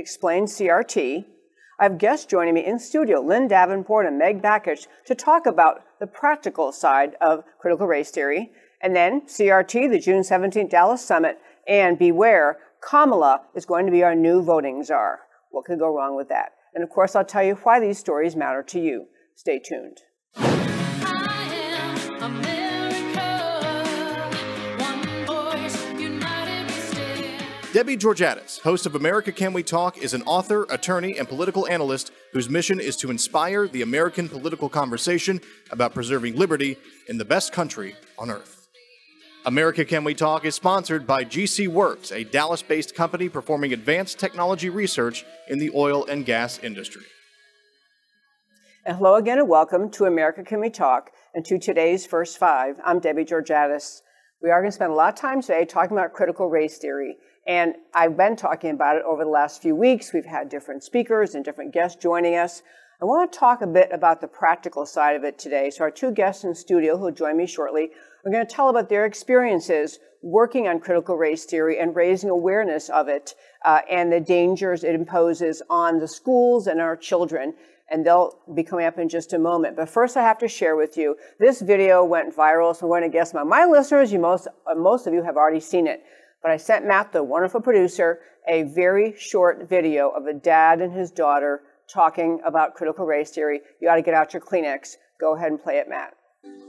Explain CRT. I have guests joining me in studio, Lynn Davenport and Meg Bakich, to talk about the practical side of critical race theory. And then CRT, the June 17th Dallas Summit, and beware, Kamala is going to be our new voting czar. What could go wrong with that? And of course, I'll tell you why these stories matter to you. Stay tuned. Debbie Georgatos, host of America Can We Talk, is an author, attorney, and political analyst whose mission is to inspire the American political conversation about preserving liberty in the best country on earth. America Can We Talk is sponsored by GC Works, a Dallas based company performing advanced technology research in the oil and gas industry. And hello again and welcome to America Can We Talk and to today's First Five. I'm Debbie Georgatos. We are going to spend a lot of time today talking about critical race theory. And I've been talking about it over the last few weeks. We've had different speakers and different guests joining us. I want to talk a bit about the practical side of it today. So our two guests in studio who will join me shortly are going to tell about their experiences working on critical race theory and raising awareness of it uh, and the dangers it imposes on the schools and our children and they'll be coming up in just a moment. But first, I have to share with you this video went viral, so I'm going to guess my my listeners, you most uh, most of you have already seen it. But I sent Matt, the wonderful producer, a very short video of a dad and his daughter talking about critical race theory. You got to get out your Kleenex. Go ahead and play it, Matt.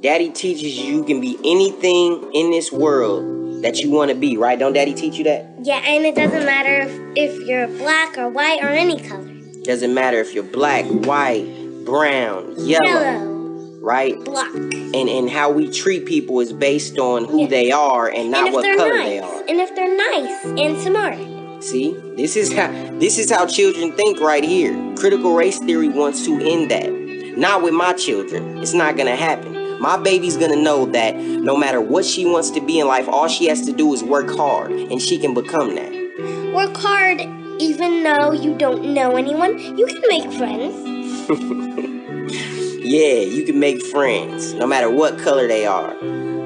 Daddy teaches you you can be anything in this world that you want to be, right? Don't daddy teach you that? Yeah, and it doesn't matter if, if you're black or white or any color. Doesn't matter if you're black, white, brown, yellow, Yellow, right? black. And and how we treat people is based on who Yeah. they are and not and what color nice. they are. And if they're nice and smart. See? This is how this is how children think right here. Critical race theory wants to end that. Not with my children. It's not gonna happen. My baby's gonna know that no matter what she wants to be in life, all she has to do is work hard and she can become that. Work hard even though you don't know anyone. You can make friends. Yeah, you can make friends no matter what color they are.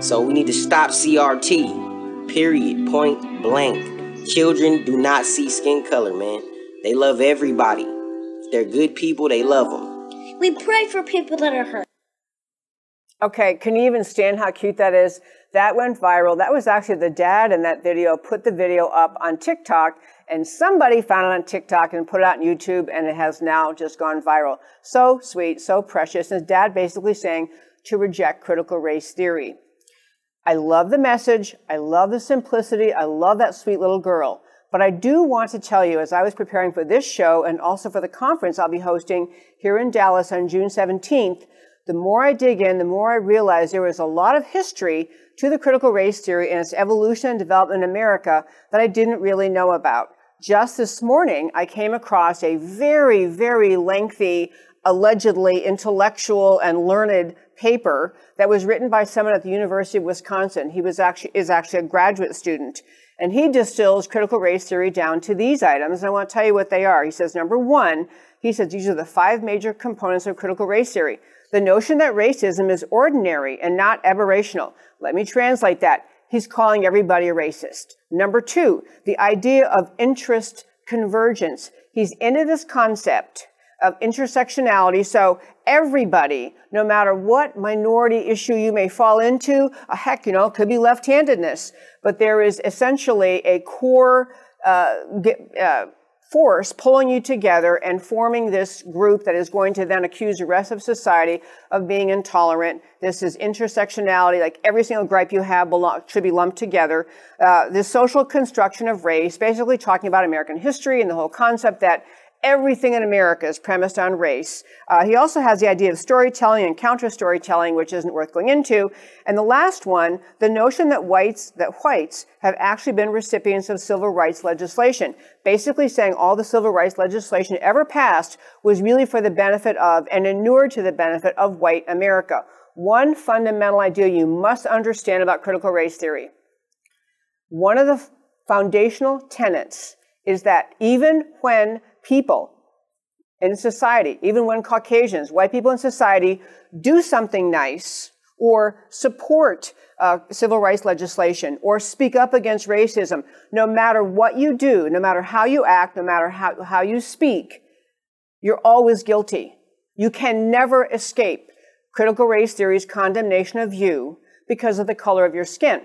So we need to stop CRT. Period. Point blank. Children do not see skin color, man. They love everybody. If they're good people, they love them. We pray for people that are hurt. Okay, can you even stand how cute that is? That went viral. That was actually the dad in that video put the video up on TikTok, and somebody found it on TikTok and put it out on YouTube, and it has now just gone viral. So sweet, so precious. And his dad basically saying to reject critical race theory. I love the message. I love the simplicity. I love that sweet little girl. But I do want to tell you, as I was preparing for this show and also for the conference I'll be hosting here in Dallas on June 17th, the more I dig in, the more I realize there was a lot of history to the critical race theory and its evolution and development in America that I didn't really know about. Just this morning, I came across a very, very lengthy, allegedly intellectual and learned paper that was written by someone at the University of Wisconsin. He was actually, is actually a graduate student. And he distills critical race theory down to these items. And I want to tell you what they are. He says, number one, he says these are the five major components of critical race theory. The notion that racism is ordinary and not aberrational. Let me translate that. He's calling everybody a racist. Number two, the idea of interest convergence. He's into this concept of intersectionality. So everybody, no matter what minority issue you may fall into, a heck, you know, it could be left-handedness, but there is essentially a core uh, uh, force pulling you together and forming this group that is going to then accuse the rest of society of being intolerant. This is intersectionality, like every single gripe you have belong, should be lumped together. Uh, this social construction of race, basically talking about American history and the whole concept that everything in America is premised on race. Uh, he also has the idea of storytelling and counter storytelling, which isn't worth going into. And the last one, the notion that whites that whites have actually been recipients of civil rights legislation, basically saying all the civil rights legislation ever passed was really for the benefit of and inured to the benefit of white America. One fundamental idea you must understand about critical race theory. One of the foundational tenets is that even when people in society, even when Caucasians, white people in society, do something nice or support uh, civil rights legislation or speak up against racism, no matter what you do, no matter how you act, no matter how, how you speak, you're always guilty. You can never escape critical race theory's condemnation of you because of the color of your skin.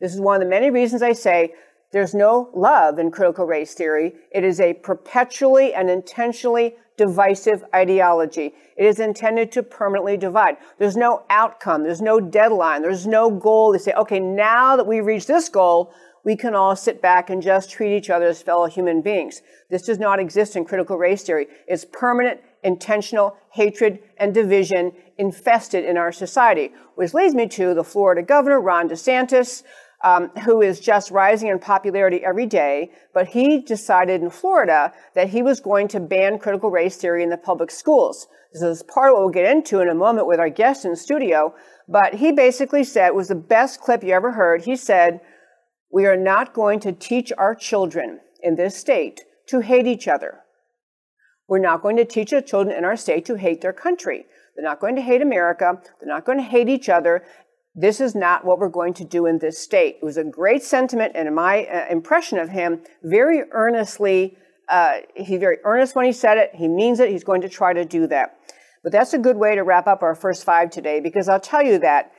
This is one of the many reasons I say there's no love in critical race theory. It is a perpetually and intentionally divisive ideology. It is intended to permanently divide. There's no outcome. There's no deadline. There's no goal. They say, okay, now that we've reached this goal, we can all sit back and just treat each other as fellow human beings. This does not exist in critical race theory. It's permanent, intentional hatred and division infested in our society, which leads me to the Florida governor, Ron DeSantis, um, who is just rising in popularity every day. But he decided in Florida that he was going to ban critical race theory in the public schools. This is part of what we'll get into in a moment with our guest in the studio. But he basically said, it was the best clip you ever heard. He said, We are not going to teach our children in this state to hate each other. We're not going to teach the children in our state to hate their country. They're not going to hate America. They're not going to hate each other. This is not what we're going to do in this state. It was a great sentiment, and my uh, impression of him, very earnestly, uh, he's very earnest when he said it. He means it. He's going to try to do that. But that's a good way to wrap up our first five today, because I'll tell you that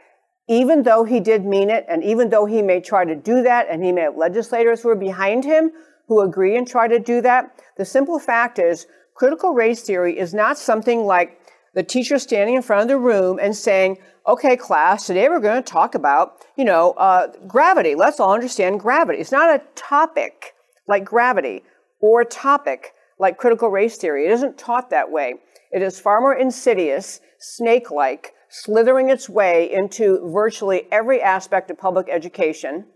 even though he did mean it, and even though he may try to do that, and he may have legislators who are behind him who agree and try to do that, the simple fact is critical race theory is not something like the teacher standing in front of the room and saying, okay, class, today we're going to talk about, you know, uh, gravity. Let's all understand gravity. It's not a topic like gravity or a topic like critical race theory. It isn't taught that way. It is far more insidious, snake like, slithering its way into virtually every aspect of public education.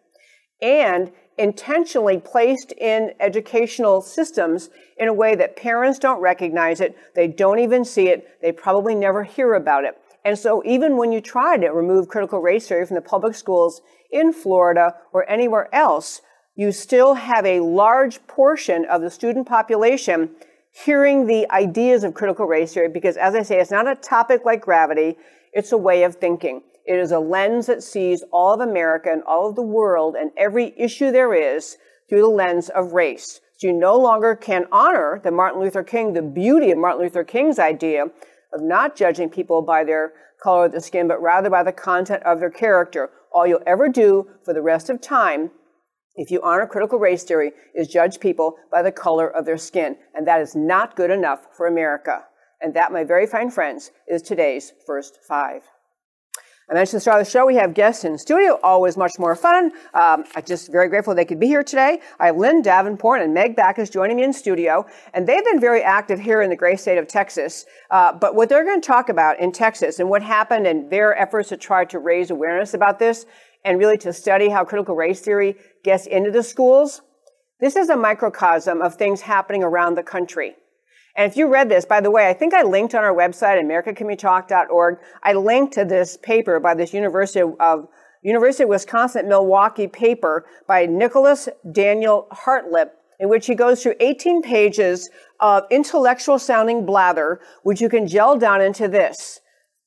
And intentionally placed in educational systems in a way that parents don't recognize it, they don't even see it, they probably never hear about it. And so even when you try to remove critical race theory from the public schools in Florida or anywhere else, you still have a large portion of the student population hearing the ideas of critical race theory because as I say, it's not a topic like gravity, it's a way of thinking. It is a lens that sees all of America and all of the world and every issue there is through the lens of race. You no longer can honor the Martin Luther King, the beauty of Martin Luther King's idea of not judging people by their color of the skin, but rather by the content of their character. All you'll ever do for the rest of time, if you honor critical race theory, is judge people by the color of their skin. And that is not good enough for America. And that, my very fine friends, is today's first five. I mentioned the start of the show, we have guests in studio, always much more fun. Um, I'm just very grateful they could be here today. I have Lynn Davenport and Meg Bakich joining me in studio, and they've been very active here in the great state of Texas. Uh, but what they're going to talk about in Texas and what happened and their efforts to try to raise awareness about this and really to study how critical race theory gets into the schools, this is a microcosm of things happening around the country. And if you read this, by the way, I think I linked on our website, americacanwetalk.org, I linked to this paper by this University of University of Wisconsin Milwaukee paper by Nicholas Daniel Hartlep, in which he goes through 18 pages of intellectual sounding blather, which you can gel down into this.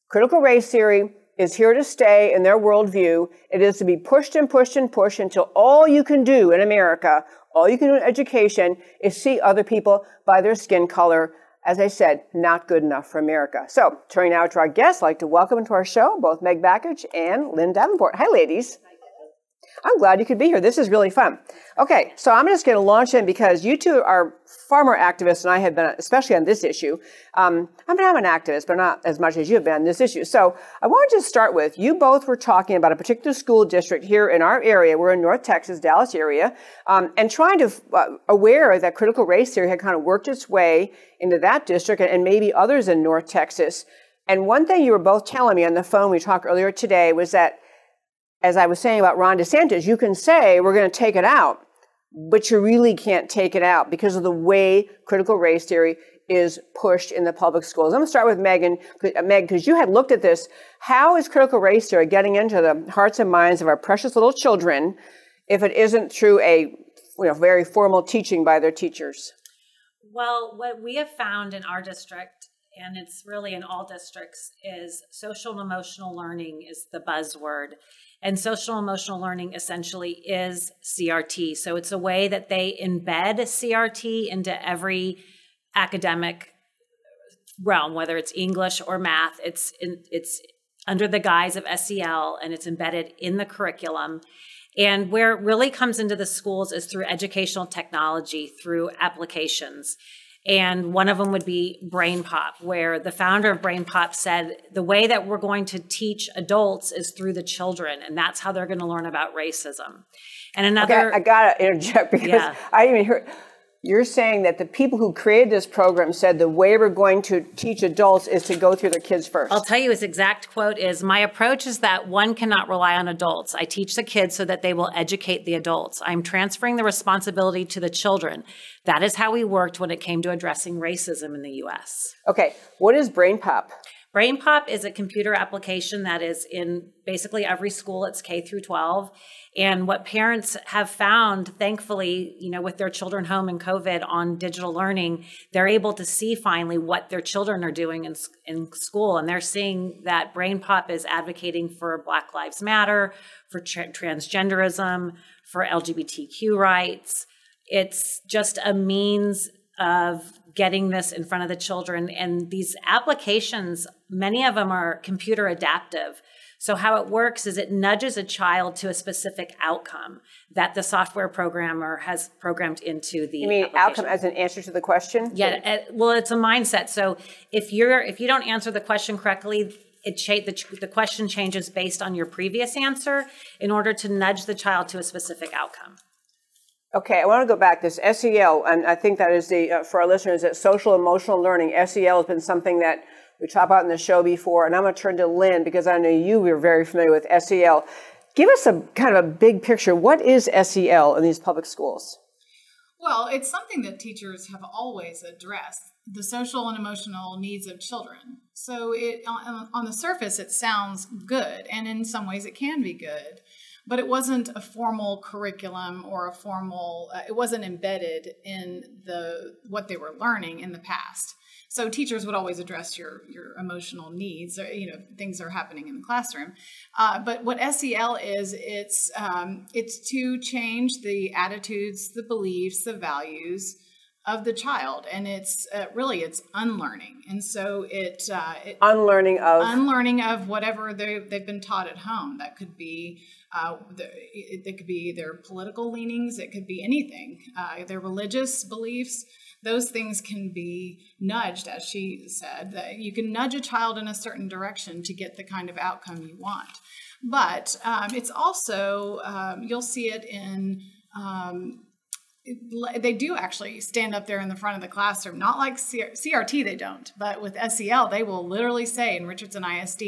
Critical race theory is here to stay in their worldview. It is to be pushed and pushed and pushed until all you can do in America, all you can do in education is see other people by their skin color. As I said, not good enough for America. So, turning now to our guests, I'd like to welcome to our show both Meg Bakich and Lynn Davenport. Hi, ladies. I'm glad you could be here. This is really fun. Okay, so I'm just going to launch in because you two are far more activists than I have been, especially on this issue. Um, I mean, I'm an activist, but not as much as you have been on this issue. So I want to just start with you both were talking about a particular school district here in our area. We're in North Texas, Dallas area, um, and trying to uh, aware that critical race theory had kind of worked its way into that district and, and maybe others in North Texas. And one thing you were both telling me on the phone we talked earlier today was that as I was saying about Ron DeSantis, you can say we're going to take it out, but you really can't take it out because of the way critical race theory is pushed in the public schools. I'm going to start with Megan, uh, Meg, because you had looked at this. How is critical race theory getting into the hearts and minds of our precious little children if it isn't through a you know, very formal teaching by their teachers? Well, what we have found in our district, and it's really in all districts, is social and emotional learning is the buzzword. And social emotional learning essentially is CRT. So it's a way that they embed CRT into every academic realm, whether it's English or math. It's in, it's under the guise of SEL and it's embedded in the curriculum. And where it really comes into the schools is through educational technology, through applications. And one of them would be Brain Pop, where the founder of Brain Pop said the way that we're going to teach adults is through the children, and that's how they're going to learn about racism. And another, Okay, I gotta interject because Yeah. I didn't even hear. You're saying that the people who created this program said the way we're going to teach adults is to go through their kids 1st I'll tell you his exact quote is My approach is that one cannot rely on adults. I teach the kids so that they will educate the adults. I'm transferring the responsibility to the children. That is how we worked when it came to addressing racism in the US. Okay, what is Brain Pop? Brain Pop is a computer application that is in basically every school. It's K through 12. And what parents have found, thankfully, you know, with their children home in COVID on digital learning, they're able to see finally what their children are doing in, in school. And they're seeing that Brain Pop is advocating for Black Lives Matter, for tra- transgenderism, for LGBTQ rights. It's just a means of getting this in front of the children. And these applications, many of them are computer adaptive. So, how it works is it nudges a child to a specific outcome that the software programmer has programmed into the You mean outcome as an answer to the question? Yeah, uh, well, it's a mindset. So if you're if you don't answer the question correctly, it cha- the, the question changes based on your previous answer in order to nudge the child to a specific outcome. Okay, I want to go back. This SEL, and I think that is the uh, for our listeners that social emotional learning. SEL has been something that we talked about in the show before, and I'm going to turn to Lynn because I know you were very familiar with SEL. Give us a kind of a big picture. What is SEL in these public schools? Well, it's something that teachers have always addressed the social and emotional needs of children. So, it on, on the surface, it sounds good, and in some ways, it can be good. But it wasn't a formal curriculum or a formal. Uh, it wasn't embedded in the what they were learning in the past. So teachers would always address your your emotional needs, or, you know, things that are happening in the classroom. Uh, but what SEL is, it's um, it's to change the attitudes, the beliefs, the values of the child, and it's uh, really it's unlearning, and so it, uh, it Unlearning of unlearning of whatever they, they've been taught at home. That could be uh, it, it could be their political leanings. It could be anything. Uh, their religious beliefs. Those things can be nudged, as she said. That you can nudge a child in a certain direction to get the kind of outcome you want. But um, it's also um, you'll see it in um, they do actually stand up there in the front of the classroom, not like CRT, they don't, but with SEL, they will literally say in Richardson ISD,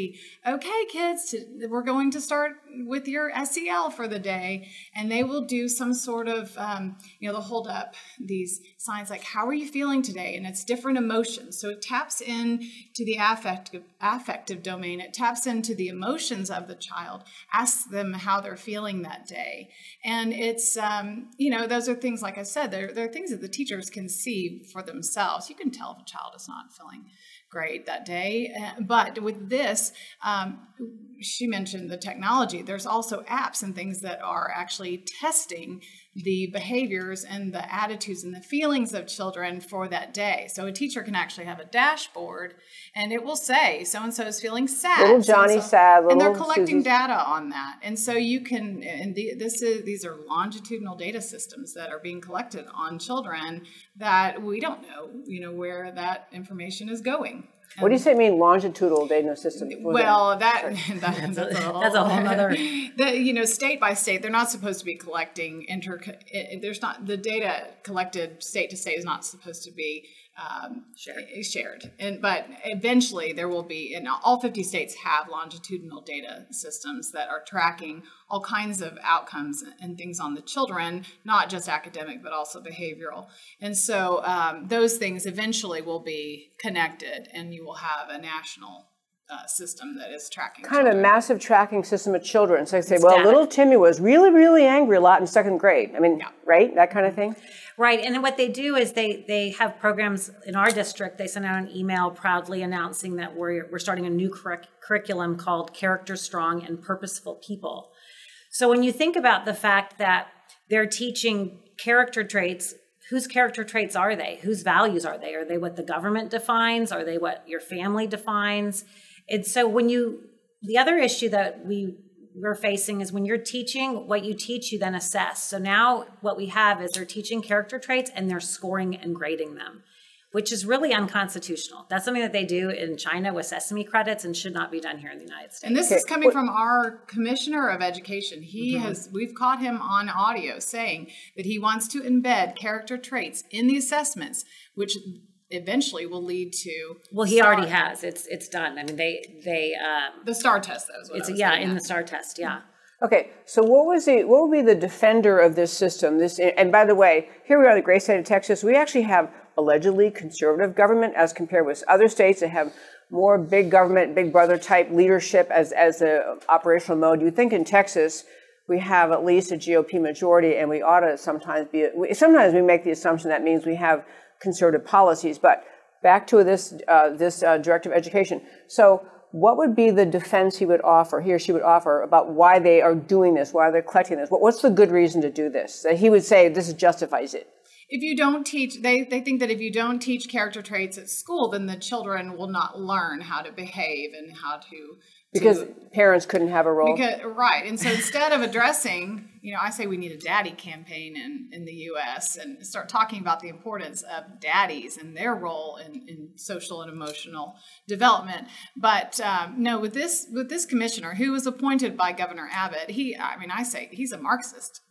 okay, kids, we're going to start with your SEL for the day. And they will do some sort of, um, you know, they'll hold up these signs like, how are you feeling today? And it's different emotions. So it taps in to the affective, affective domain, it taps into the emotions of the child, asks them how they're feeling that day. And it's, um, you know, those are things like I said, they're, they're things that the teachers can see for themselves. You can tell if a child is not feeling great that day. Uh, but with this, um, she mentioned the technology. There's also apps and things that are actually testing the behaviors and the attitudes and the feelings of children for that day. So a teacher can actually have a dashboard and it will say so and so is feeling sad. Little Johnny so-and-so- sad, and they're collecting data on that. And so you can and the, this is these are longitudinal data systems that are being collected on children that we don't know, you know, where that information is going. What do you say mean longitudinal data system? What is that? Well, that, that that's, a whole, that's a whole nother- the, you know, state by state, they're not supposed to be collecting inter. it- There's not the data collected state to state is not supposed to be um, shared. Shared, and but eventually there will be. And all 50 states have longitudinal data systems that are tracking all kinds of outcomes and things on the children, not just academic but also behavioral. And so um, those things eventually will be connected, and you will have a national uh, system that is tracking. kind of a massive tracking system of children. So I say, It's well, data. little Timmy was really, really angry a lot in second grade. I mean, right? That kind of thing. Right, and what they do is they they have programs in our district. They send out an email proudly announcing that we're we're starting a new curric- curriculum called Character Strong and Purposeful People. So when you think about the fact that they're teaching character traits, whose character traits are they? Whose values are they? Are they what the government defines? Are they what your family defines? And so when you the other issue that we we're facing is when you're teaching what you teach you then assess so now what we have is they're teaching character traits and they're scoring and grading them which is really unconstitutional that's something that they do in china with sesame credits and should not be done here in the united states And this is coming from our commissioner of education. He Mm-hmm. has we've caught him on audio saying that he wants to embed character traits in the assessments, which eventually will lead to well he star- already has it's it's done i mean they they um the star test. That was what it's I was yeah in at. the star test yeah Okay, so what was the what would be the defender of this system? This and by the way, here we are, the great state of Texas. We actually have allegedly conservative government as compared with other states that have more big government, big brother type leadership as as the operational mode. You think in Texas we have at least a GOP majority, and we ought to sometimes be. We, sometimes we make the assumption that means we have conservative policies, but back to this uh, this uh, directive of education. So what would be the defense he would offer, he or she would offer, about why they are doing this, why they're collecting this? What, what's the good reason to do this? That he would say this justifies it. if you don't teach they, they think that if you don't teach character traits at school then the children will not learn how to behave and how to Because to, parents couldn't have a role. because, right and so instead of addressing you know i say we need a daddy campaign in, in the us and start talking about the importance of daddies and their role in, in social and emotional development but um, no with this with this commissioner who was appointed by governor abbott he i mean i say he's a marxist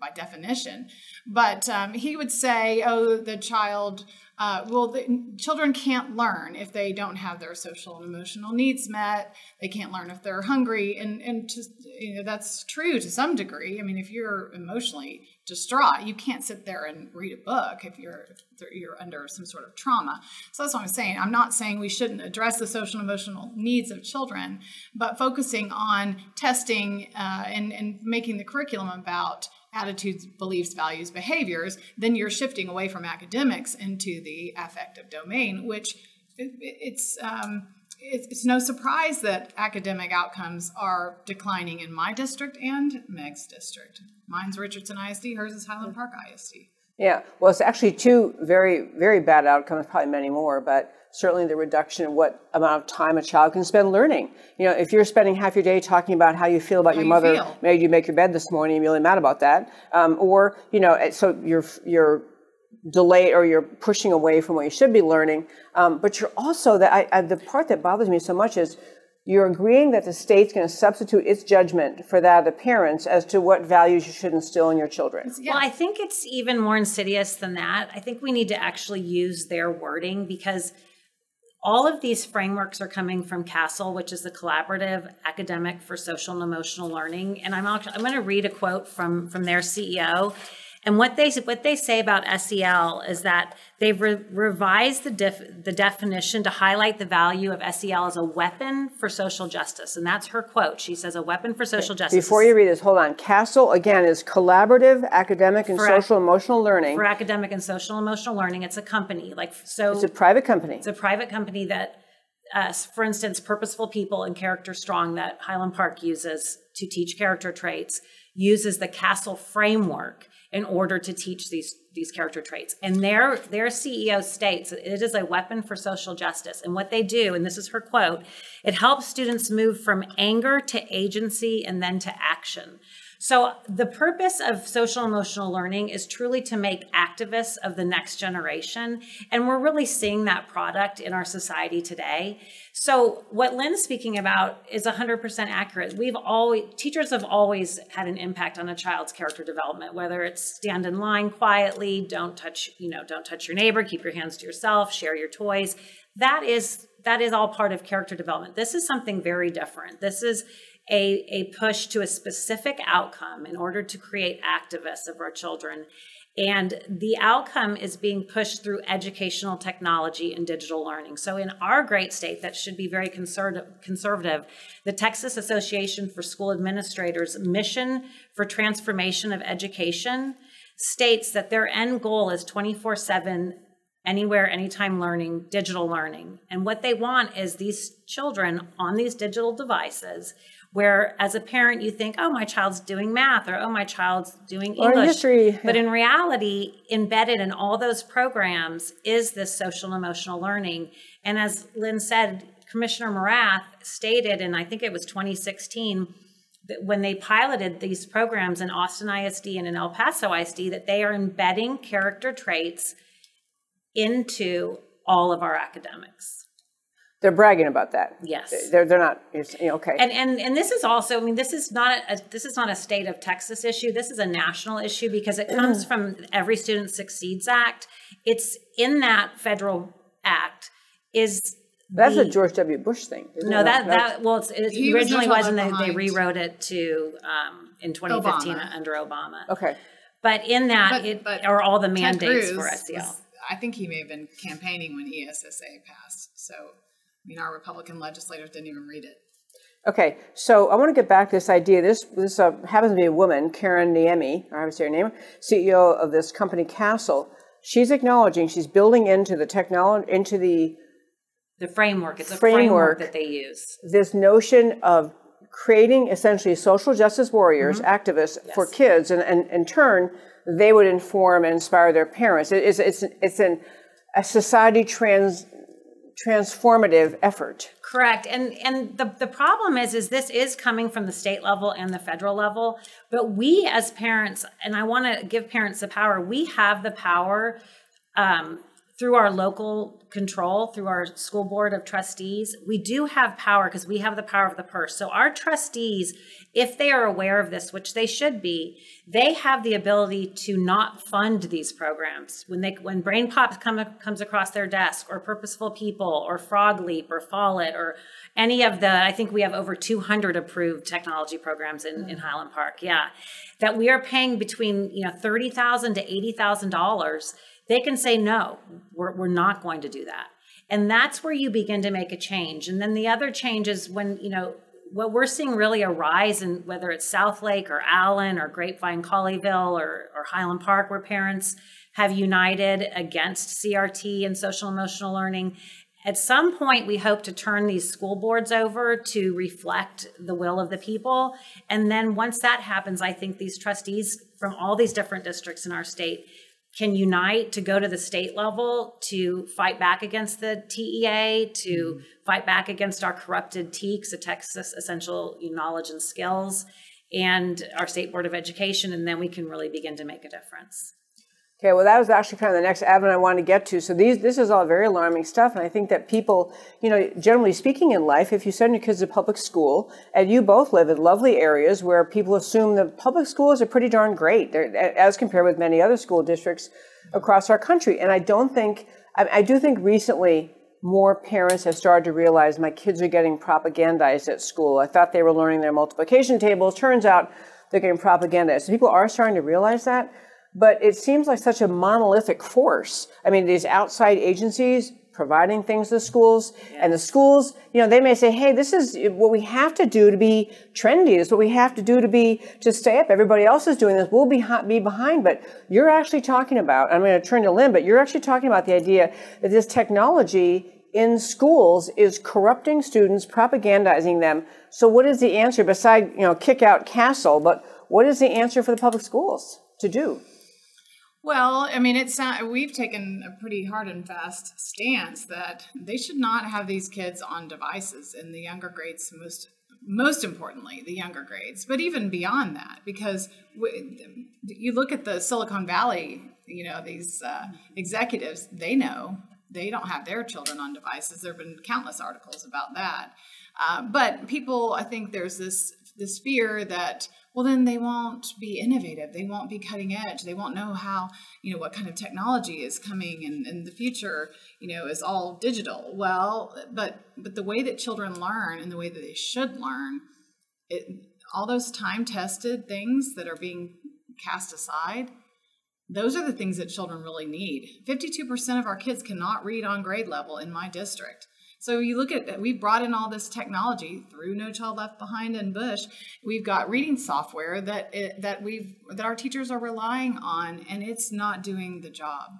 by definition. But um, he would say, oh, the child, uh, well, the children can't learn if they don't have their social and emotional needs met. They can't learn if they're hungry. And, and just, you know, that's true to some degree. I mean, if you're emotionally distraught, you can't sit there and read a book if you're, if you're under some sort of trauma. So that's what I'm saying. I'm not saying we shouldn't address the social and emotional needs of children, but focusing on testing uh, and, and making the curriculum about attitudes, beliefs, values, behaviors, then you're shifting away from academics into the affective domain, which it, it's, um, it's it's no surprise that academic outcomes are declining in my district and Meg's district. Mine's Richardson ISD, hers is Highland Park ISD. Yeah, well, it's actually two very, very bad outcomes, probably many more, but certainly the reduction in what amount of time a child can spend learning. You know, if you're spending half your day talking about how you feel about How your you mother, feel. made you make your bed this morning, you're really mad about that, um, or you know, eh, so you're you're delayed or you're pushing away from what you should be learning, um, but you're also that I, I, the part that bothers me so much is you're agreeing that the state's going to substitute its judgment for that of the parents as to what values you should instill in your children. Well, I think it's even more insidious than that. I think we need to actually use their wording because all of these frameworks are coming from CASEL, which is the Collaborative Academic for Social and Emotional Learning. And I'm actually, I'm going to read a quote from from their CEO. And what they what they say about SEL is that they've re- revised the def- the definition to highlight the value of SEL as a weapon for social justice, and that's her quote. She says, "A weapon for social justice." Before you read this, hold on. CASEL, again, is Collaborative Academic and For ac- Social Emotional Learning. for academic and social emotional learning. It's a company, like so. It's a private company. It's a private company that, uh, for instance, Purposeful People and Character Strong that Highland Park uses to teach character traits uses the CASEL framework in order to teach these these character traits. And their their CEO states it is a weapon for social justice. And what they do, and this is her quote, it helps students move from anger to agency and then to action. So the purpose of social emotional learning is truly to make activists of the next generation. And we're really seeing that product in our society today. So what Lynn's speaking about is 100% accurate. We've always, teachers have always had an impact on a child's character development, whether it's stand in line quietly, don't touch, you know, don't touch your neighbor, keep your hands to yourself, share your toys. That is, that is all part of character development. This is something very different. This is a, a push to a specific outcome in order to create activists of our children. And the outcome is being pushed through educational technology and digital learning. So, in our great state, that should be very conservative, the Texas Association for School Administrators' mission for transformation of education states that their end goal is 24 7 anywhere, anytime learning, digital learning. And what they want is these children on these digital devices where as a parent you think, oh, my child's doing math or oh, my child's doing Or English. history. But in reality, embedded in all those programs is this social and emotional learning. And as Lynn said, Commissioner Morath stated, and I think it was 2016, that when they piloted these programs in Austin ISD and in El Paso ISD, that they are embedding character traits into all of our academics. They're bragging about that. Yes. They're, they're not, it's, you know, okay. And and and this is also, I mean, this is not a, this is not a state of Texas issue. This is a national issue because it comes from Every Student Succeeds Act. It's in that federal act is That's a the- George W. Bush thing. isn't no it? that that well it's, it He was originally was and they, they rewrote it to um, in 2015 Obama. under Obama. Okay. But in that But- it but are all the Ted mandates Cruz for SEL. was- I think he may have been campaigning when ESSA passed. So, I mean, our Republican legislators didn't even read it. Okay, so I want to get back to this idea. This this uh, happens to be a woman, Karen Niemi, or I would say her name, CEO of this company CASEL. She's acknowledging she's building into the technology into the The framework, it's a Framework. framework that they use. this notion of creating essentially social justice warriors, activists for kids, and, and in turn, they would inform and inspire their parents. It- it's it's it's an a society trans transformative effort. Correct. And and the, the problem is is this is coming from the state level and the federal level. But we as parents, and I want to give parents the power, we have the power um, through our local control, through our school board of trustees, we do have power because we have the power of the purse. So our trustees, if they are aware of this, which they should be, they have the ability to not fund these programs. When they when Brain Pops come, comes across their desk, or Purposeful People, or Frog Leap, or Follett, or any of the, I think we have over 200 approved technology programs in, in mm. Highland Park. Yeah, that we are paying between you know thirty thousand to eighty thousand dollars they can say no we're, we're not going to do that. And that's where you begin to make a change. And then the other change is when you know what we're seeing really a rise in whether it's south lake or allen or grapevine colleyville or, or highland park where parents have united against crt and social emotional learning. At some point we hope to turn these school boards over to reflect the will of the people. And then once that happens i think these trustees from all these different districts in our state can unite to go to the state level to fight back against the TEA, to mm-hmm. fight back against our corrupted TEKS, the Texas Essential Knowledge and Skills, and our State Board of Education, and then we can really begin to make a difference. Okay, well, that was actually kind of the next avenue I wanted to get to. So these, this is all very alarming stuff, and I think that people, you know, generally speaking in life, if you send your kids to public school, and you both live in lovely areas where people assume the public schools are pretty darn great, They're, as compared with many other school districts across our country. And I don't think, I, I do think recently more parents have started to realize my kids are getting propagandized at school. I thought they were learning their multiplication tables. Turns out they're getting propagandized. So people are starting to realize that but it seems like such a monolithic force. I mean, these outside agencies providing things to schools, and the schools, you know, they may say, "Hey, this is what we have to do to be trendy. This is what we have to do to be to stay up. Everybody else is doing this. We'll be be behind." But you're actually talking about. I'm going to turn to Lynn, but you're actually talking about the idea that this technology in schools is corrupting students, propagandizing them. So, what is the answer beside you know kick out CASEL? But what is the answer for the public schools to do? Well, I mean, it's not, we've taken a pretty hard and fast stance that they should not have these kids on devices in the younger grades. Most, most importantly, the younger grades, but even beyond that, because w- you look at the Silicon Valley, you know, these uh, executives, they know they don't have their children on devices. There have been countless articles about that. Uh, but people, I think there's this this fear that well then they won't be innovative they won't be cutting edge they won't know how you know what kind of technology is coming in, in the future you know is all digital well but but the way that children learn and the way that they should learn it all those time tested things that are being cast aside Those are the things that children really need. 52% of our kids cannot read on grade level in my district. So you look at we've brought in all this technology through No Child Left Behind and Bush. We've got reading software that it, that we've that our teachers are relying on, and it's not doing the job.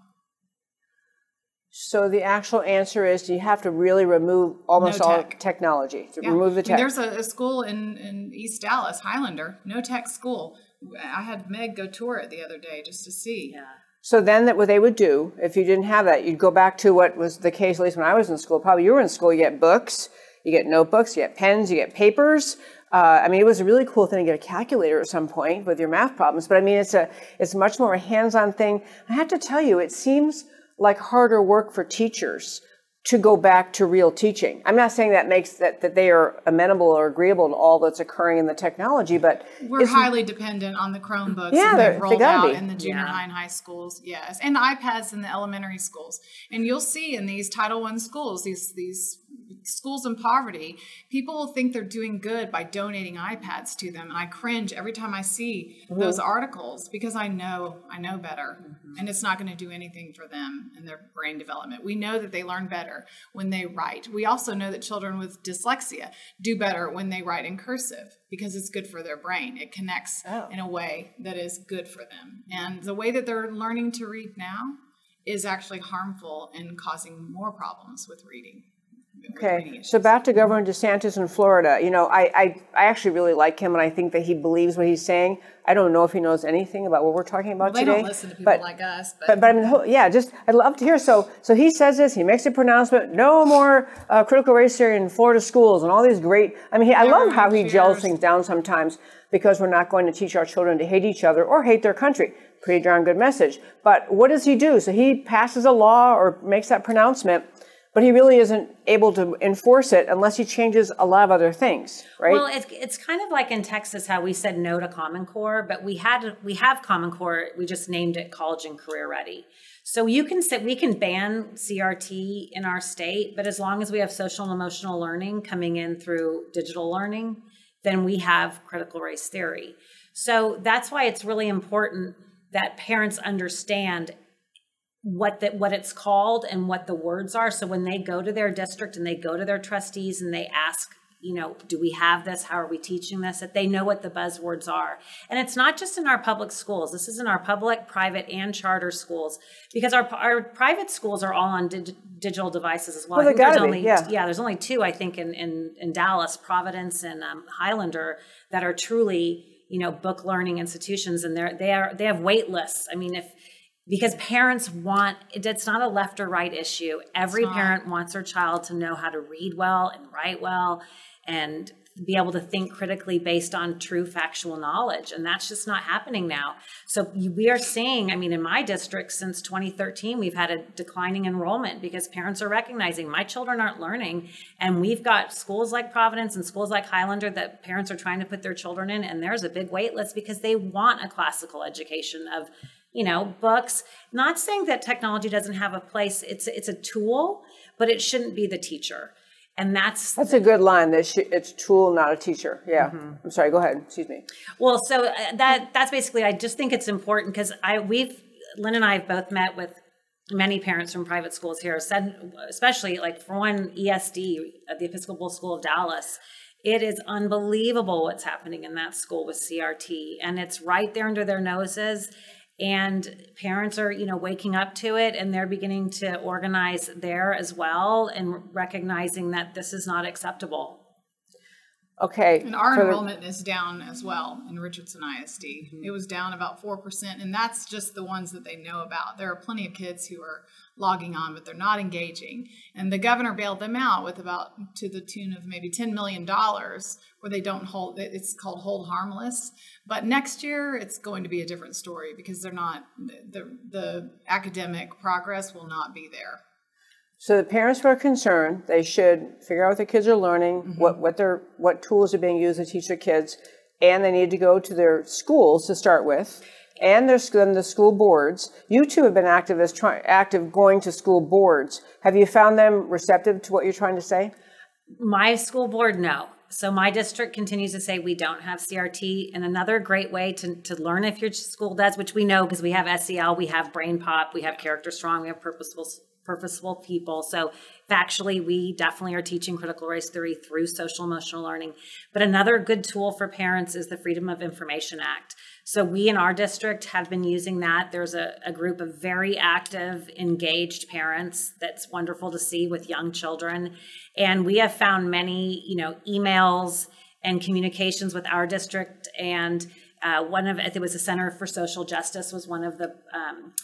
So the actual answer is you have to really remove almost No all tech. technology. To Yeah. remove the I mean, tech. there's a, a school in, in East Dallas, Highlander, no tech school. I had Meg go tour it the other day just to see. Yeah. So then, that what they would do if you didn't have that, you'd go back to what was the case at least when I was in school. Probably you were in school. You get books, you get notebooks, you get pens, you get papers. Uh, I mean, it was a really cool thing to get a calculator at some point with your math problems. But I mean, it's a it's much more a hands-on thing. I have to tell you, it seems like harder work for teachers to go back to real teaching. I'm not saying that makes that, that they are amenable or agreeable to all that's occurring in the technology, but We're highly dependent on the Chromebooks Yeah, and they're- they've rolled gotta out be. in the junior Yeah. high and high schools. Yes, and iPads in the elementary schools. And you'll see in these Title I schools, these these schools in poverty, people will think they're doing good by donating iPads to them, and I cringe every time I see Mm-hmm. those articles because I know I know better, and it's not going to do anything for them and their brain development. We know that they learn better when they write. We also know that children with dyslexia do better when they write in cursive because it's good for their brain. It connects Oh. in a way that is good for them. And the way that they're learning to read now is actually harmful and causing more problems with reading. Okay, so back to Governor DeSantis in Florida. You know, I, I, I actually really like him, and I think that he believes what he's saying. I don't know if he knows anything about what we're talking about they today. don't listen to people but, like us, but, but, but I mean, yeah, just I'd love to hear. So, so he says this. He makes a pronouncement: no more uh, critical race theory in Florida schools, and all these great. I mean, he, I love how he gels things down sometimes because we're not going to teach our children to hate each other or hate their country. Pretty darn good message. But what does he do? So he passes a law or makes that pronouncement, but he really isn't able to enforce it unless he changes a lot of other things, right? Well, it's it's kind of like in Texas how we said no to Common Core, but we had we have Common Core. We just named it College and Career Ready. So you can say we can ban CRT in our state, but as long as we have social and emotional learning coming in through digital learning, then we have critical race theory. So that's why it's really important that parents understand what that what it's called and what the words are. So when they go to their district and they go to their trustees and they ask you know do we have this? How are we teaching this? that they know what the buzzwords are. And it's not just in our public schools. This is in our public private and charter schools because our our private schools are all on dig- digital devices as well, Well, I think there's be, only yeah. there's only two i think in in, in dallas providence and um, highlander that are truly you know book learning institutions and they're they are they have wait lists. I mean if because parents want it's not a left or right issue. Every parent wants their child to know how to read well and write well and be able to think critically based on true factual knowledge and that's just not happening now. So we are seeing i mean in my district since 2013 we've had a declining enrollment because parents are recognizing my children aren't learning and we've got schools like providence and schools like highlander that parents are trying to put their children in and there's a big wait list because they want a classical education of you know books not saying that technology doesn't have a place it's it's a tool but it shouldn't be the teacher and that's That's a good line. That sh- it's tool, not a teacher. Yeah. I'm sorry. Go ahead. Excuse me. Well, so uh, that that's basically. I just think it's important because I we've Lynn and I have both met with many parents from private schools here. Said especially like for one ESD at the Episcopal School of Dallas. It is unbelievable what's happening in that school with CRT, and it's right there under their noses. And parents are, you know, waking up to it, and they're beginning to organize there as well, and recognizing that this is not acceptable. Okay. And our for the- enrollment is down as well in Richardson ISD. Mm-hmm. It was down about 4%, and that's just the ones that they know about. There are plenty of kids who are logging on, but they're not engaging. And the governor bailed them out with about to the tune of maybe $10 million where they don't hold it's called hold harmless. But next year it's going to be a different story because they're not the the academic progress will not be there. So the parents who are concerned, they should figure out what their kids are learning, Mm-hmm. what what their what tools are being used to teach their kids, and they need to go to their schools to start with, and there's then the school boards. You two have been active as try, active going to school boards. Have you found them receptive to what you're trying to say? My school board, no. So my district continues to say we don't have CRT. And another great way to, to learn if your school does, which we know because we have SEL, we have Brain Pop, we have Character Strong, we have Purposeful purposeful people. So factually, we definitely are teaching critical race theory through social emotional learning. But another good tool for parents is the Freedom of Information Act. So we in our district have been using that. There's a, a group of very active, engaged parents that's wonderful to see with young children. And we have found many, you know, emails and communications with our district and uh, one of it was the Center for Social Justice was one of the um,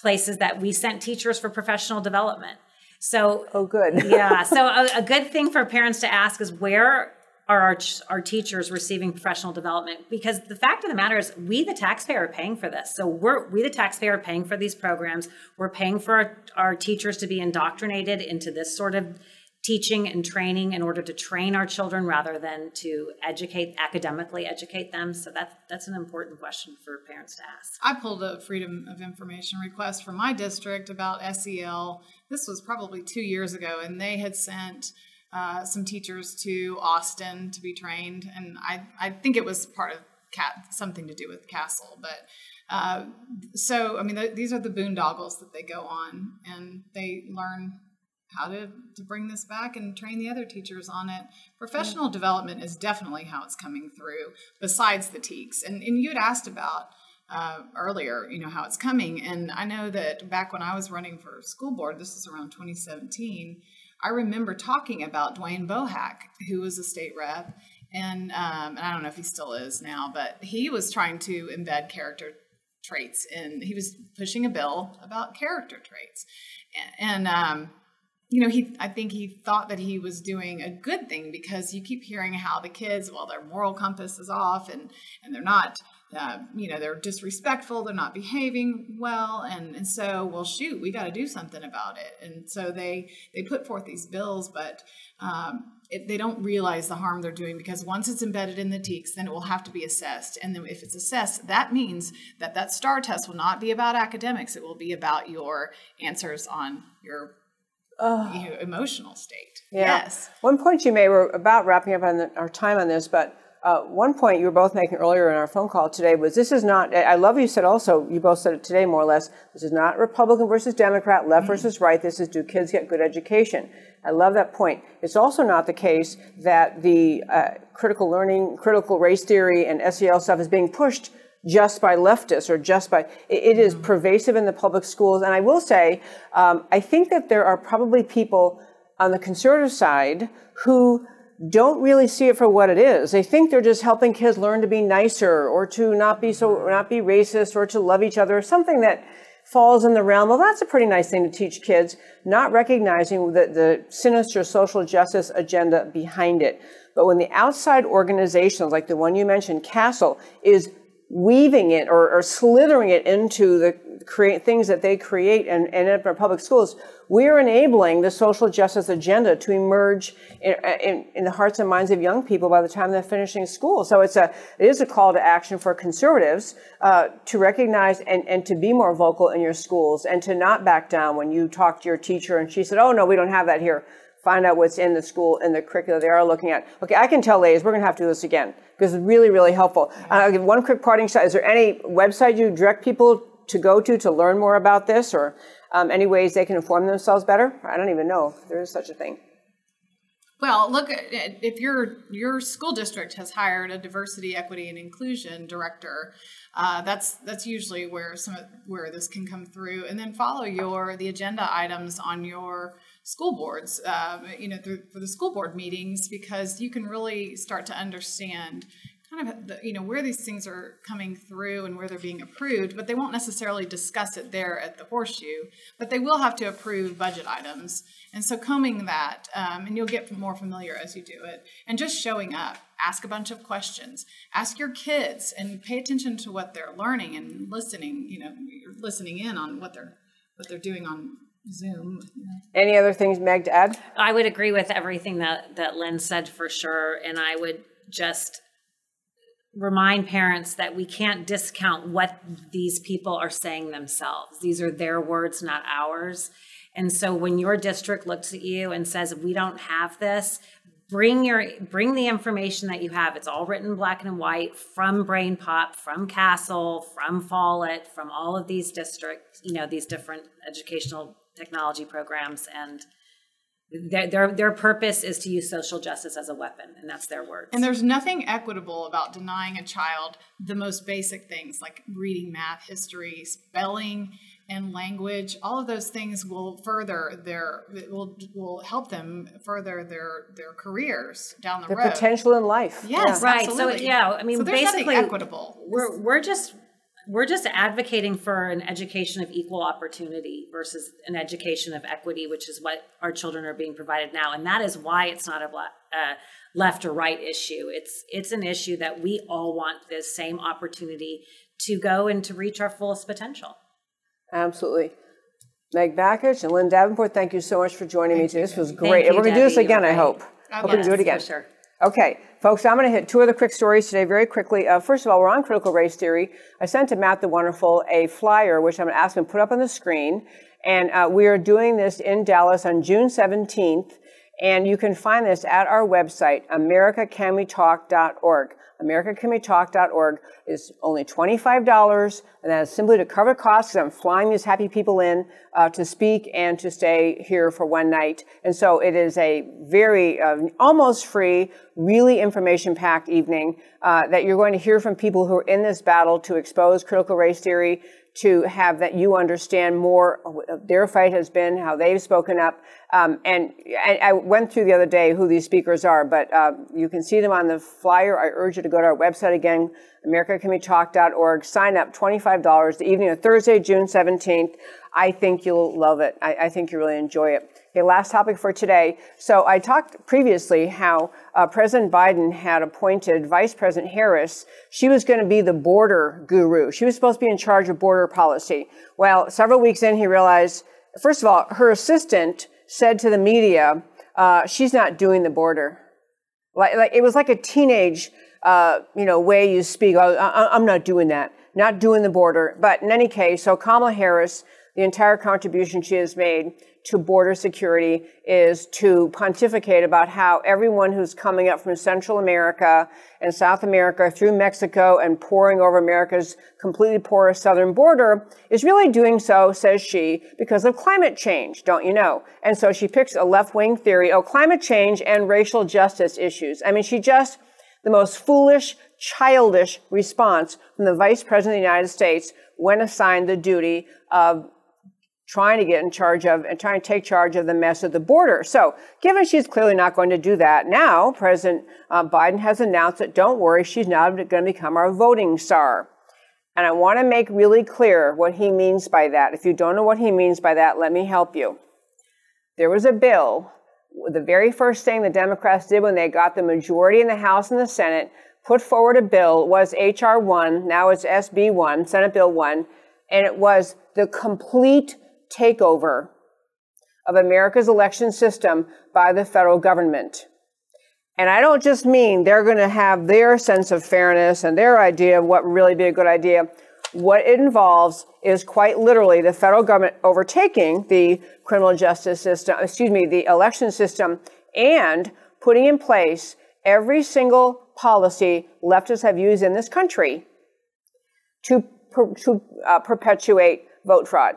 places that we sent teachers for professional development. So, Oh, good. yeah. So, a, a good thing for parents to ask is where are our, our teachers receiving professional development? Because the fact of the matter is, we, the taxpayer, are paying for this. So, we're, we, the taxpayer, are paying for these programs. We're paying for our, our teachers to be indoctrinated into this sort of teaching and training in order to train our children rather than to educate academically educate them so that's that's an important question for parents to ask I pulled a freedom of information request from my district about SEL. This was probably two years ago, and they had sent uh, some teachers to Austin to be trained, and I I think it was part of cat something to do with CASEL, but. Uh, so, I mean, th- these are the boondoggles that they go on, and they learn how to, to bring this back and train the other teachers on it. Professional development is definitely how it's coming through, besides the TEKS. And, and you had asked about uh, earlier, you know, how it's coming. And I know that back when I was running for school board, this was around 2017, I remember talking about Dwayne Bohac, who was a state rep. And, um, and I don't know if he still is now, but he was trying to embed character traits and he was pushing a bill about character traits. And, and um, you know, he I think he thought that he was doing a good thing because you keep hearing how the kids, well, their moral compass is off and and they're not uh, you know, they're disrespectful, they're not behaving well, and, and so, well, shoot, we got to do something about it. And so they they put forth these bills, but um, it, they don't realize the harm they're doing because once it's embedded in the TEKS, then it will have to be assessed. And then if it's assessed, that means that that STAR test will not be about academics; it will be about your answers on your you know, emotional state. Yeah. Yes. One point you made, we're about wrapping up on the, our time on this, but uh, one point you were both making earlier in our phone call today was this is not, I love you said also, you both said it today more or less, this is not Republican versus Democrat, left versus right, this is do kids get good education? I love that point. It's also not the case that the uh, critical learning, critical race theory, and SEL stuff is being pushed just by leftists or just by it, it is pervasive in the public schools and i will say um, i think that there are probably people on the conservative side who don't really see it for what it is. They think they're just helping kids learn to be nicer or to not be so mm-hmm. not be racist or to love each other or something that falls in the realm. Of that's a pretty nice thing to teach kids not recognizing the, the sinister social justice agenda behind it. But when the outside organizations like the one you mentioned CASEL is weaving it or, or slithering it into the create things that they create and, and in our public schools, we're enabling the social justice agenda to emerge in, in, in, the hearts and minds of young people by the time they're finishing school. So it's a it is a call to action for conservatives uh, to recognize and, and to be more vocal in your schools and to not back down when you talk to your teacher and she said, "Oh no, we don't have that here." Find out what's in the school in the curricula they are looking at. Okay, I can tell ladies we're going to have to do this again because it's really, really helpful. Uh, I'll give one quick parting shot. Is there any website you direct people to go to to learn more about this or um, any ways they can inform themselves better? I don't even know if there is such a thing. Well, look, if your your school district has hired a diversity, equity, and inclusion director, uh, that's that's usually where some where this can come through. And then follow your the agenda items on your school boards, uh, you know, through, for the school board meetings, because you can really start to understand kind of the, you know where these things are coming through and where they're being approved but they won't necessarily discuss it there at the horseshoe but they will have to approve budget items. And so combing that um, and you'll get more familiar as you do it and just showing up ask a bunch of questions ask your kids and pay attention to what they're learning and listening you know you're listening in on what they're what they're doing on zoom Any other things, Meg, to add? I would agree with everything that that Lynn said for sure, and I would just remind parents that we can't discount what these people are saying themselves. These are their words, not ours. And so when your district looks at you and says, "We don't have this," bring your bring the information that you have it's all written black and white from BrainPOP from CASEL from follett from all of these districts you know these different educational technology programs and their, their their purpose is to use social justice as a weapon and that's their words And there's nothing equitable about denying a child the most basic things like reading, math, history, spelling, and language. All of those things will further their will will help them further their their careers down the The road. potential in life. Yes, Right, so, yeah, I mean, so basically- equitable. we're we're just we're just advocating for an education of equal opportunity versus an education of equity, which is what our children are being provided now, and that is why it's not a bla- uh, left or right issue. It's it's an issue that we all want the same opportunity to go and to reach our fullest potential. Absolutely. Meg Bakich and Lynn Davenport, thank you so much for joining me today. This was great. you, and we're going to do this Debbie. again, I hope. I Hope we love do it again. for sure. Okay, folks, I'm going to hit two other quick stories today very quickly. Uh, first of all, we're on critical race theory. I sent to Matt the Wonderful a flyer, which I'm going to ask him to put up on the screen. And uh, we are doing this in Dallas on June 17th. And you can find this at our website, americacanwetalk.org. AmericaCanWeTalk.org is only $25, and that is simply to cover costs. I'm flying these happy people in uh, to speak and to stay here for one night. And so it is a very, uh, almost free, really information packed evening uh, that you're going to hear from people who are in this battle to expose critical race theory, to have that you understand more their fight has been, how they've spoken up. Um, and I, I went through the other day who these speakers are, but uh, you can see them on the flyer. I urge you to go to our website again, americacanwetalk.org. Sign up, $25, the evening of Thursday, June 17th. I think you'll love it. I, I think you really enjoy it. Okay, last topic for today. So I talked previously how uh, President Biden had appointed Vice President Harris. She was going to be the border guru. She was supposed to be in charge of border policy. Well, several weeks in, he realized, first of all, her assistant said to the media, uh, she's not doing the border. Like, like it was like a teenage, uh, you know, way you speak. Oh, I, I'm not doing that. Not doing the border. But in any case, so Kamala Harris, the entire contribution she has made to border security is to pontificate about how everyone who's coming up from Central America and South America through Mexico and pouring over America's completely porous southern border is really doing so, says she, because of climate change, don't you know? And so she picks a left wing theory, oh, climate change and racial justice issues. I mean, she just, the most foolish, childish response from the Vice President of the United States when assigned the duty of trying to get in charge of and trying to take charge of the mess at the border. So, given she's clearly not going to do that, now President uh, Biden has announced that don't worry, she's not going to become our voting czar. And I want to make really clear what he means by that. If you don't know what he means by that, let me help you. There was a bill, the very first thing the Democrats did when they got the majority in the House and the Senate, put forward a bill, was H.R. 1, now it's SB 1, Senate Bill 1, and it was the complete takeover of America's election system by the federal government. And I don't just mean they're going to have their sense of fairness and their idea of what would really be a good idea. What it involves is quite literally the federal government overtaking the criminal justice system, excuse me, the election system, and putting in place every single policy leftists have used in this country to, per, to uh, perpetuate vote fraud.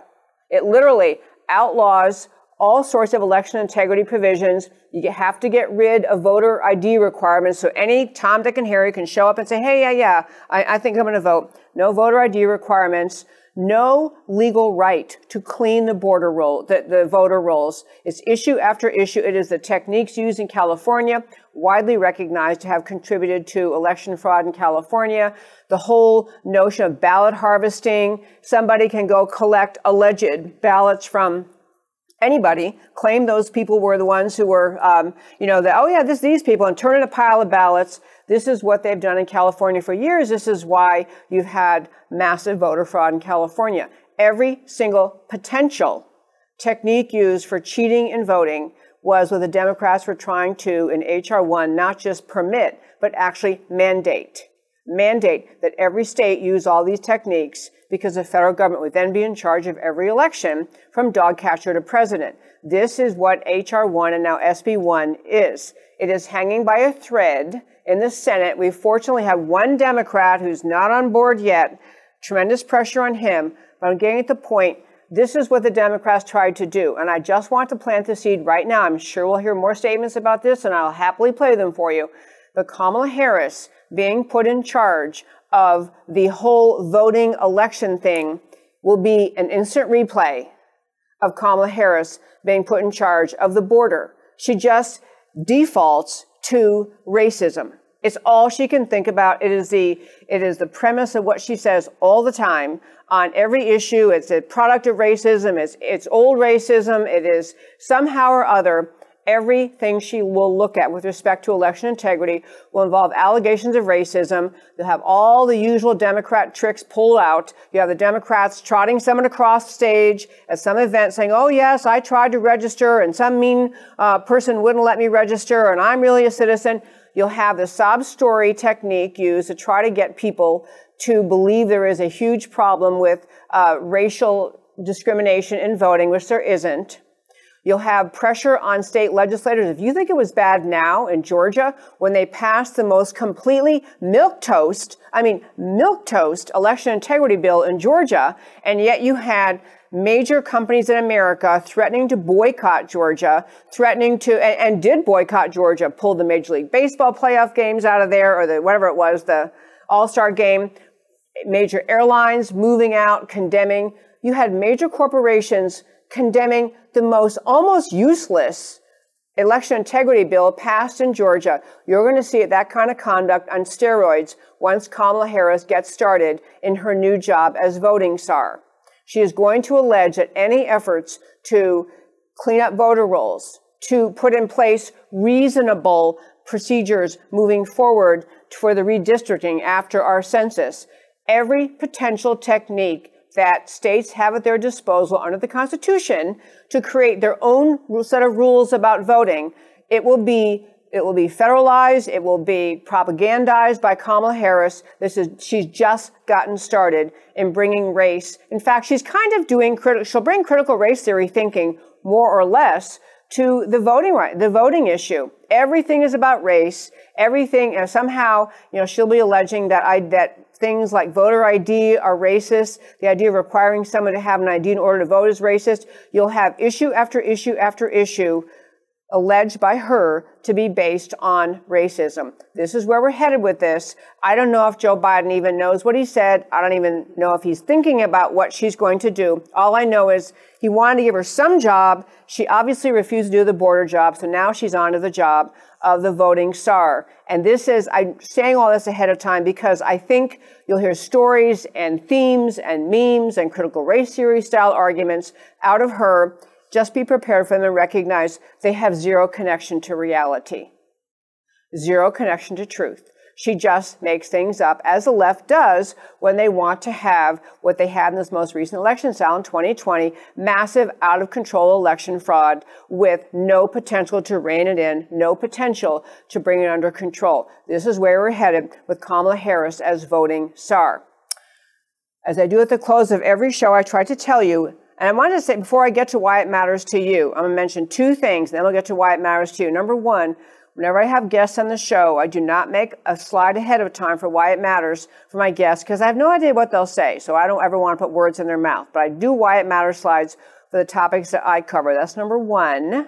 It literally outlaws all sorts of election integrity provisions. You have to get rid of voter ID requirements. So any Tom, Dick, and Harry can show up and say, hey, yeah, yeah, I, I think I'm going to vote. No voter ID requirements. No legal right to clean the border roll, the, the voter rolls. It's issue after issue. It is the techniques used in California, widely recognized to have contributed to election fraud in California. The whole notion of ballot harvesting. Somebody can go collect alleged ballots from anybody, claim those people were the ones who were, um, you know, the, oh yeah, this, these people, and turn in a pile of ballots. This is what they've done in California for years. This is why you've had massive voter fraud in California. Every single potential technique used for cheating in voting was what the Democrats were trying to, in H.R. 1, not just permit, but actually mandate. Mandate that every state use all these techniques because the federal government would then be in charge of every election from dog catcher to president. This is what H.R. 1 and now SB 1 is. It is hanging by a thread in the Senate. We fortunately have one Democrat who's not on board yet. Tremendous pressure on him. But I'm getting at the point. This is what the Democrats tried to do. And I just want to plant the seed right now. I'm sure we'll hear more statements about this, and I'll happily play them for you. But Kamala Harris being put in charge of the whole voting election thing will be an instant replay of Kamala Harris being put in charge of the border. She just defaults to racism. It's all she can think about. It is the it is the premise of what she says all the time on every issue. It's a product of racism. It's it's old racism. It is somehow or other everything she will look at with respect to election integrity will involve allegations of racism. You'll have all the usual Democrat tricks pulled out. You have the Democrats trotting someone across stage at some event saying, oh yes, I tried to register and some mean uh, person wouldn't let me register and I'm really a citizen. You'll have the sob story technique used to try to get people to believe there is a huge problem with uh, racial discrimination in voting, which there isn't. You'll have pressure on state legislators. If you think it was bad now in Georgia when they passed the most completely milk toast, I mean, milk toast election integrity bill in Georgia, and yet you had major companies in America threatening to boycott Georgia, threatening to, and, and did boycott Georgia, pulled the Major League Baseball playoff games out of there, or the whatever it was, the All Star game, major airlines moving out, condemning. You had major corporations condemning the most almost useless election integrity bill passed in Georgia. You're going to see that kind of conduct on steroids once Kamala Harris gets started in her new job as voting czar. She is going to allege that any efforts to clean up voter rolls, to put in place reasonable procedures moving forward for the redistricting after our census, every potential technique that states have at their disposal under the Constitution to create their own set of rules about voting. It will be it will be federalized. It will be propagandized by Kamala Harris. This is she's just gotten started in bringing race. In fact, she's kind of doing critical. She'll bring critical race theory thinking more or less to the voting right, the voting issue. Everything is about race. Everything, somehow, you know, she'll be alleging that I that things like voter ID are racist. The idea of requiring someone to have an ID in order to vote is racist. You'll have issue after issue after issue alleged by her to be based on racism. This is where we're headed with this. I don't know if Joe Biden even knows what he said. I don't even know if he's thinking about what she's going to do. All I know is he wanted to give her some job. She obviously refused to do the border job, so now she's on to the job of the voting czar. And this is, I'm saying all this ahead of time because I think you'll hear stories and themes and memes and critical race theory style arguments out of her just be prepared for them and recognize they have zero connection to reality, zero connection to truth. She just makes things up, as the left does when they want to have what they had in this most recent election style in 2020 massive, out of control election fraud with no potential to rein it in, no potential to bring it under control. This is where we're headed with Kamala Harris as voting czar. As I do at the close of every show, I try to tell you and I wanted to say, before I get to why it matters to you, I'm going to mention two things, then I'll get to why it matters to you. Number one, whenever I have guests on the show, I do not make a slide ahead of time for why it matters for my guests because I have no idea what they'll say. So I don't ever want to put words in their mouth. But I do why it matters slides for the topics that I cover. That's number one.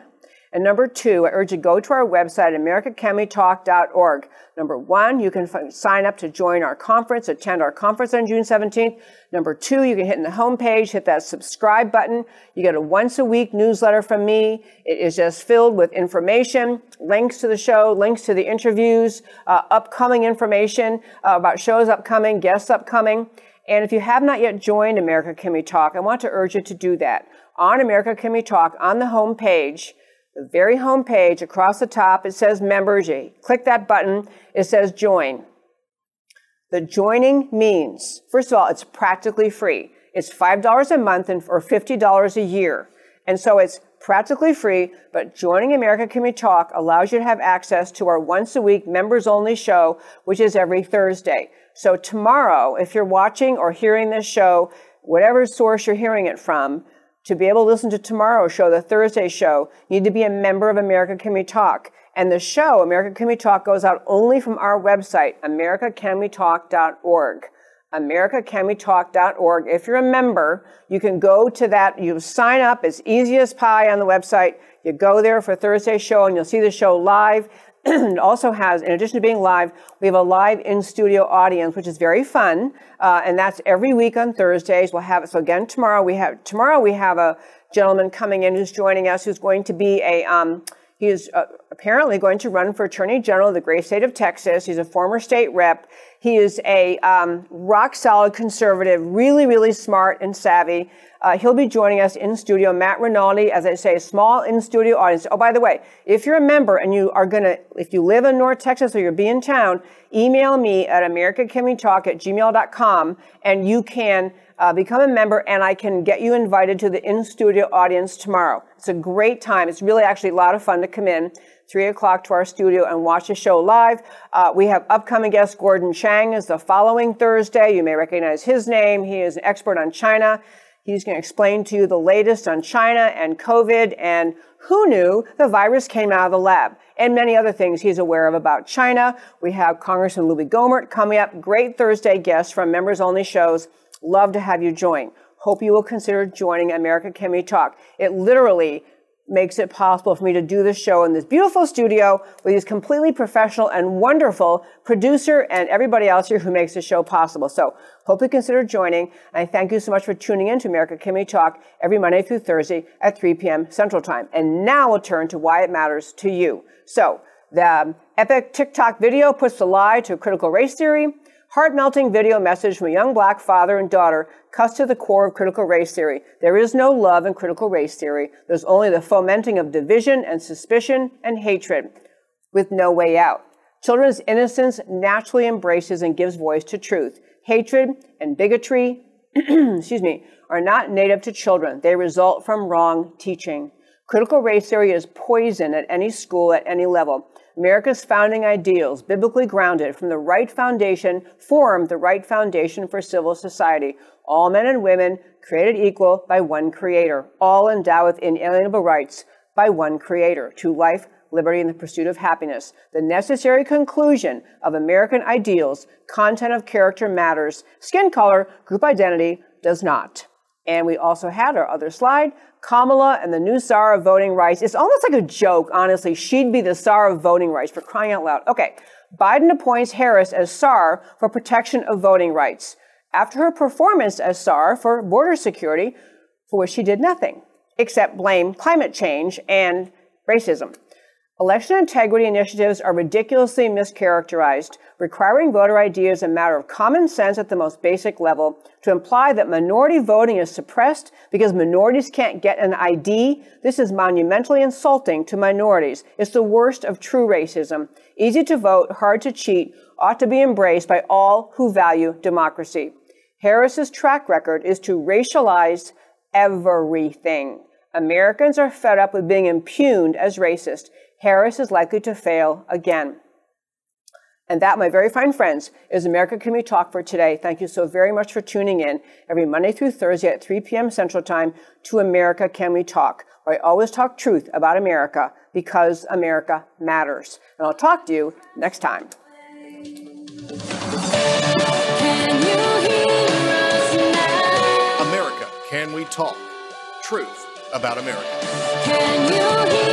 And number two, I urge you to go to our website, americacanwetalk.org. Number one, you can f- sign up to join our conference, attend our conference on June 17th. Number two, you can hit in the homepage, hit that subscribe button. You get a once a week newsletter from me. It is just filled with information, links to the show, links to the interviews, uh, upcoming information uh, about shows upcoming, guests upcoming. And if you have not yet joined America Can We Talk, I want to urge you to do that. On America Can We Talk, on the homepage, the very home page across the top, it says members. Click that button, it says join. The joining means, first of all, it's practically free. It's $5 a month and, or $50 a year. And so it's practically free, but joining America Can We Talk allows you to have access to our once a week members only show, which is every Thursday. So tomorrow, if you're watching or hearing this show, whatever source you're hearing it from, to be able to listen to tomorrow's show, the Thursday show, you need to be a member of America Can We Talk. And the show, America Can We Talk, goes out only from our website, americacanwetalk.org. americacanwetalk.org. If you're a member, you can go to that, you sign up, it's easy as pie on the website. You go there for Thursday show and you'll see the show live. also has, in addition to being live, we have a live in studio audience, which is very fun, uh, and that's every week on Thursdays. We'll have it. So again, tomorrow we have tomorrow we have a gentleman coming in who's joining us, who's going to be a um, he is uh, apparently going to run for Attorney General of the great state of Texas. He's a former state rep. He is a um, rock solid conservative, really, really smart and savvy. Uh, he'll be joining us in studio. Matt Rinaldi, as I say, small in studio audience. Oh, by the way, if you're a member and you are going to, if you live in North Texas or you'll be in town, email me at americacanwetalk at gmail.com and you can uh, become a member and I can get you invited to the in studio audience tomorrow. It's a great time. It's really actually a lot of fun to come in. 3 o'clock to our studio and watch the show live. Uh, we have upcoming guest Gordon Chang is the following Thursday. You may recognize his name. He is an expert on China. He's going to explain to you the latest on China and COVID and who knew the virus came out of the lab and many other things he's aware of about China. We have Congressman Louie Gohmert coming up. Great Thursday guests from members only shows. Love to have you join. Hope you will consider joining America Can We Talk. It literally makes it possible for me to do this show in this beautiful studio with these completely professional and wonderful producer and everybody else here who makes the show possible. So hope you consider joining. And I thank you so much for tuning in to America We Talk every Monday through Thursday at 3 p.m. Central Time. And now we'll turn to why it matters to you. So the um, epic TikTok video puts the lie to critical race theory. Heart melting video message from a young black father and daughter cuts to the core of critical race theory. There is no love in critical race theory. There's only the fomenting of division and suspicion and hatred with no way out. Children's innocence naturally embraces and gives voice to truth. Hatred and bigotry, excuse me, are not native to children. They result from wrong teaching. Critical race theory is poison at any school, at any level. America's founding ideals, biblically grounded from the right foundation, form the right foundation for civil society. All men and women created equal by one creator, all endowed with inalienable rights by one creator to life, liberty, and the pursuit of happiness. The necessary conclusion of American ideals, content of character matters, skin color, group identity does not. And we also had our other slide, Kamala and the new czar of voting rights. It's almost like a joke, honestly. She'd be the czar of voting rights for crying out loud. Okay, Biden appoints Harris as czar for protection of voting rights after her performance as czar for border security, for which she did nothing except blame climate change and racism. Election integrity initiatives are ridiculously mischaracterized, requiring voter ID is a matter of common sense at the most basic level. To imply that minority voting is suppressed because minorities can't get an ID, this is monumentally insulting to minorities. It's the worst of true racism. Easy to vote, hard to cheat, ought to be embraced by all who value democracy. Harris's track record is to racialize everything. Americans are fed up with being impugned as racist. Harris is likely to fail again. And that, my very fine friends, is America Can We Talk for today. Thank you so very much for tuning in every Monday through Thursday at 3 p.m. Central Time to America Can We Talk, where I always talk truth about America because America matters. And I'll talk to you next time. Can you hear us now? America Can We Talk? Truth about America. Can you hear